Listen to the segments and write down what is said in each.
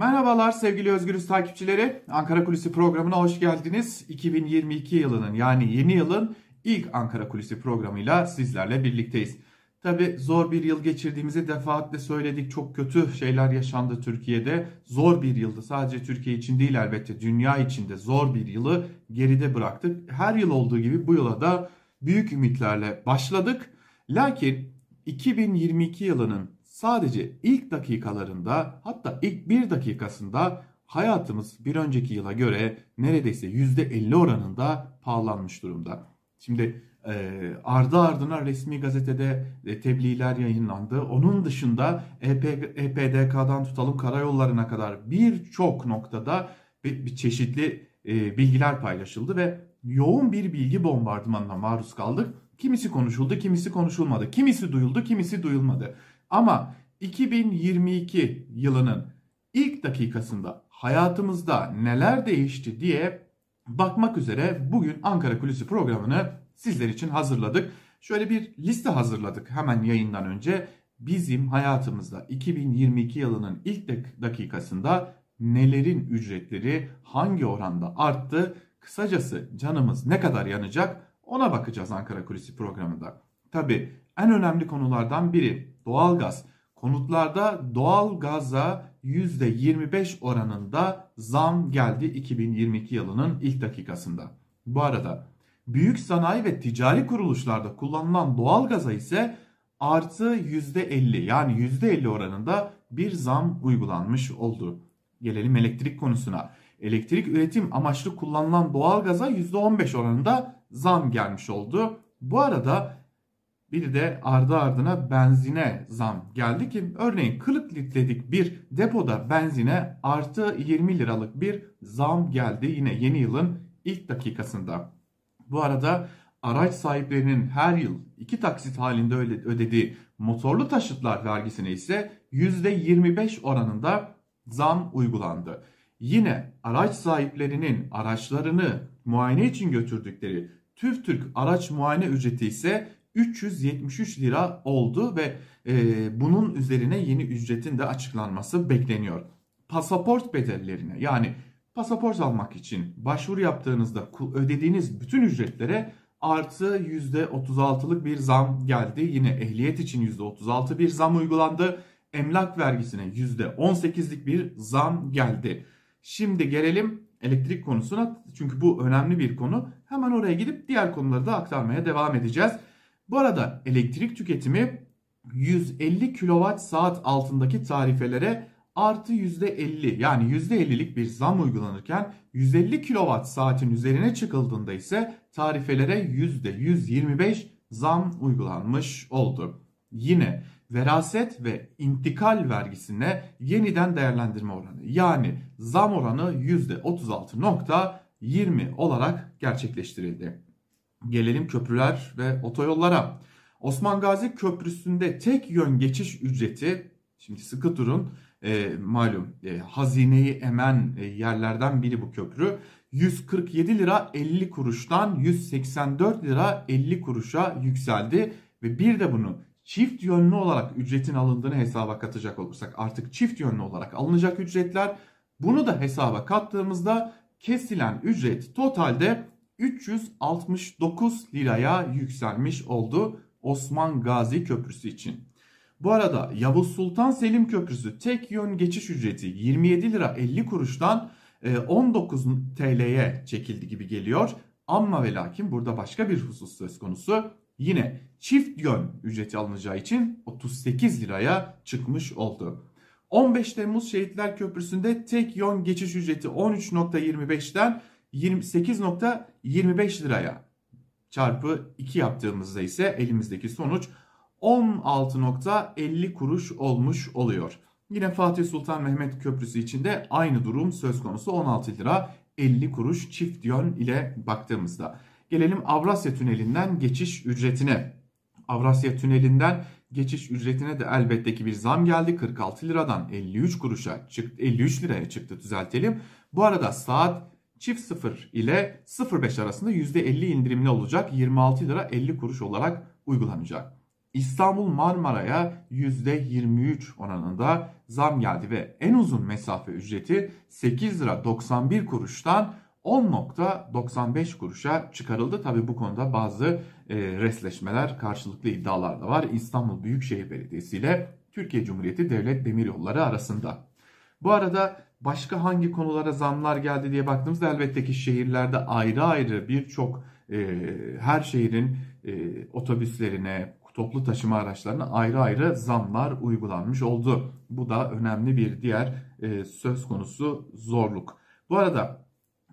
Merhabalar sevgili Özgürüz takipçileri. Ankara Kulisi programına hoş geldiniz. 2022 yılının yani yeni yılın ilk Ankara Kulisi programıyla sizlerle birlikteyiz. Tabi zor bir yıl geçirdiğimizi defaatle söyledik. Çok kötü şeyler yaşandı Türkiye'de. Zor bir yıldı. Sadece Türkiye için değil elbette dünya için de zor bir yılı geride bıraktık. Her yıl olduğu gibi bu yıla da büyük ümitlerle başladık. Lakin 2022 yılının sadece ilk dakikalarında hatta ilk bir dakikasında hayatımız bir önceki yıla göre neredeyse %50 oranında pahalanmış durumda. Şimdi e, ardı ardına resmi gazetede e, tebliğler yayınlandı. Onun dışında EP, EPDK'dan tutalım karayollarına kadar birçok noktada bir, bir çeşitli e, bilgiler paylaşıldı ve yoğun bir bilgi bombardımanına maruz kaldık. Kimisi konuşuldu, kimisi konuşulmadı. Kimisi duyuldu, kimisi duyulmadı. Ama 2022 yılının ilk dakikasında hayatımızda neler değişti diye bakmak üzere bugün Ankara Kulisi programını sizler için hazırladık. Şöyle bir liste hazırladık hemen yayından önce. Bizim hayatımızda 2022 yılının ilk dakikasında nelerin ücretleri hangi oranda arttı? Kısacası canımız ne kadar yanacak ona bakacağız Ankara Kulisi programında. Tabi en önemli konulardan biri doğalgaz. Konutlarda doğal gaza %25 oranında zam geldi 2022 yılının ilk dakikasında. Bu arada büyük sanayi ve ticari kuruluşlarda kullanılan doğal gaza ise artı %50 yani %50 oranında bir zam uygulanmış oldu. Gelelim elektrik konusuna. Elektrik üretim amaçlı kullanılan doğal gaza %15 oranında zam gelmiş oldu. Bu arada bir de ardı ardına benzine zam geldi ki örneğin 40 litrelik bir depoda benzine artı 20 liralık bir zam geldi yine yeni yılın ilk dakikasında. Bu arada araç sahiplerinin her yıl iki taksit halinde ödediği motorlu taşıtlar vergisine ise %25 oranında zam uygulandı. Yine araç sahiplerinin araçlarını muayene için götürdükleri TÜV Türk araç muayene ücreti ise 373 lira oldu ve e, bunun üzerine yeni ücretin de açıklanması bekleniyor. Pasaport bedellerine yani pasaport almak için başvuru yaptığınızda ödediğiniz bütün ücretlere artı %36'lık bir zam geldi. Yine ehliyet için %36 bir zam uygulandı. Emlak vergisine %18'lik bir zam geldi. Şimdi gelelim elektrik konusuna çünkü bu önemli bir konu. Hemen oraya gidip diğer konuları da aktarmaya devam edeceğiz. Bu arada elektrik tüketimi 150 kWh saat altındaki tarifelere artı %50 yani %50'lik bir zam uygulanırken 150 kWh saatin üzerine çıkıldığında ise tarifelere %125 zam uygulanmış oldu. Yine veraset ve intikal vergisine yeniden değerlendirme oranı yani zam oranı %36.20 olarak gerçekleştirildi. Gelelim köprüler ve otoyollara. Osman Gazi Köprüsü'nde tek yön geçiş ücreti şimdi sıkı durun e, malum e, hazineyi emen e, yerlerden biri bu köprü 147 lira 50 kuruştan 184 lira 50 kuruşa yükseldi ve bir de bunu çift yönlü olarak ücretin alındığını hesaba katacak olursak artık çift yönlü olarak alınacak ücretler bunu da hesaba kattığımızda kesilen ücret totalde 369 liraya yükselmiş oldu Osman Gazi Köprüsü için. Bu arada Yavuz Sultan Selim Köprüsü tek yön geçiş ücreti 27 lira 50 kuruştan 19 e, TL'ye çekildi gibi geliyor. Ama ve lakin burada başka bir husus söz konusu. Yine çift yön ücreti alınacağı için 38 liraya çıkmış oldu. 15 Temmuz Şehitler Köprüsü'nde tek yön geçiş ücreti 13.25'ten 28.25 liraya çarpı 2 yaptığımızda ise elimizdeki sonuç 16.50 kuruş olmuş oluyor. Yine Fatih Sultan Mehmet Köprüsü için de aynı durum söz konusu 16 lira 50 kuruş çift yön ile baktığımızda. Gelelim Avrasya Tüneli'nden geçiş ücretine. Avrasya Tüneli'nden geçiş ücretine de elbette ki bir zam geldi. 46 liradan 53 kuruşa çıktı 53 liraya çıktı düzeltelim. Bu arada saat çift 0 ile 0.5 arasında %50 indirimli olacak. 26 lira 50 kuruş olarak uygulanacak. İstanbul Marmara'ya %23 oranında zam geldi ve en uzun mesafe ücreti 8 lira 91 kuruştan 10.95 kuruşa çıkarıldı. Tabi bu konuda bazı e, resleşmeler, karşılıklı iddialar da var. İstanbul Büyükşehir Belediyesi ile Türkiye Cumhuriyeti Devlet Demiryolları arasında. Bu arada başka hangi konulara zamlar geldi diye baktığımızda elbette ki şehirlerde ayrı ayrı birçok e, her şehrin e, otobüslerine, toplu taşıma araçlarına ayrı ayrı zamlar uygulanmış oldu. Bu da önemli bir diğer e, söz konusu zorluk. Bu arada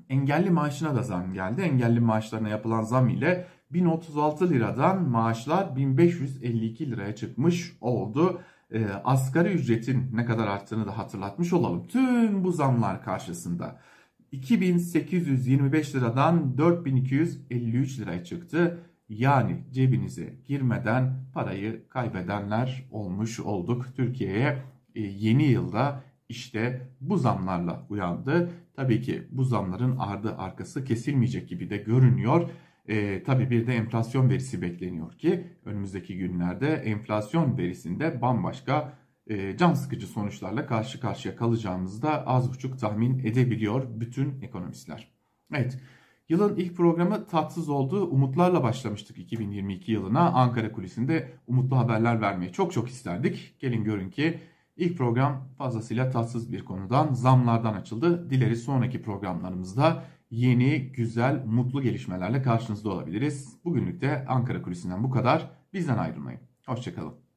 engelli maaşına da zam geldi. Engelli maaşlarına yapılan zam ile 1036 liradan maaşlar 1552 liraya çıkmış oldu. E, asgari ücretin ne kadar arttığını da hatırlatmış olalım. Tüm bu zamlar karşısında 2825 liradan 4253 liraya çıktı. Yani cebinize girmeden parayı kaybedenler olmuş olduk. Türkiye'ye e, yeni yılda işte bu zamlarla uyandı. Tabii ki bu zamların ardı arkası kesilmeyecek gibi de görünüyor. E, tabii bir de enflasyon verisi bekleniyor ki önümüzdeki günlerde enflasyon verisinde bambaşka e, can sıkıcı sonuçlarla karşı karşıya kalacağımızı da az buçuk tahmin edebiliyor bütün ekonomistler. Evet Yılın ilk programı tatsız olduğu umutlarla başlamıştık 2022 yılına. Ankara kulisinde umutlu haberler vermeyi çok çok isterdik. Gelin görün ki ilk program fazlasıyla tatsız bir konudan, zamlardan açıldı. Dileriz sonraki programlarımızda yeni, güzel, mutlu gelişmelerle karşınızda olabiliriz. Bugünlük de Ankara kulisinden bu kadar. Bizden ayrılmayın. Hoşçakalın.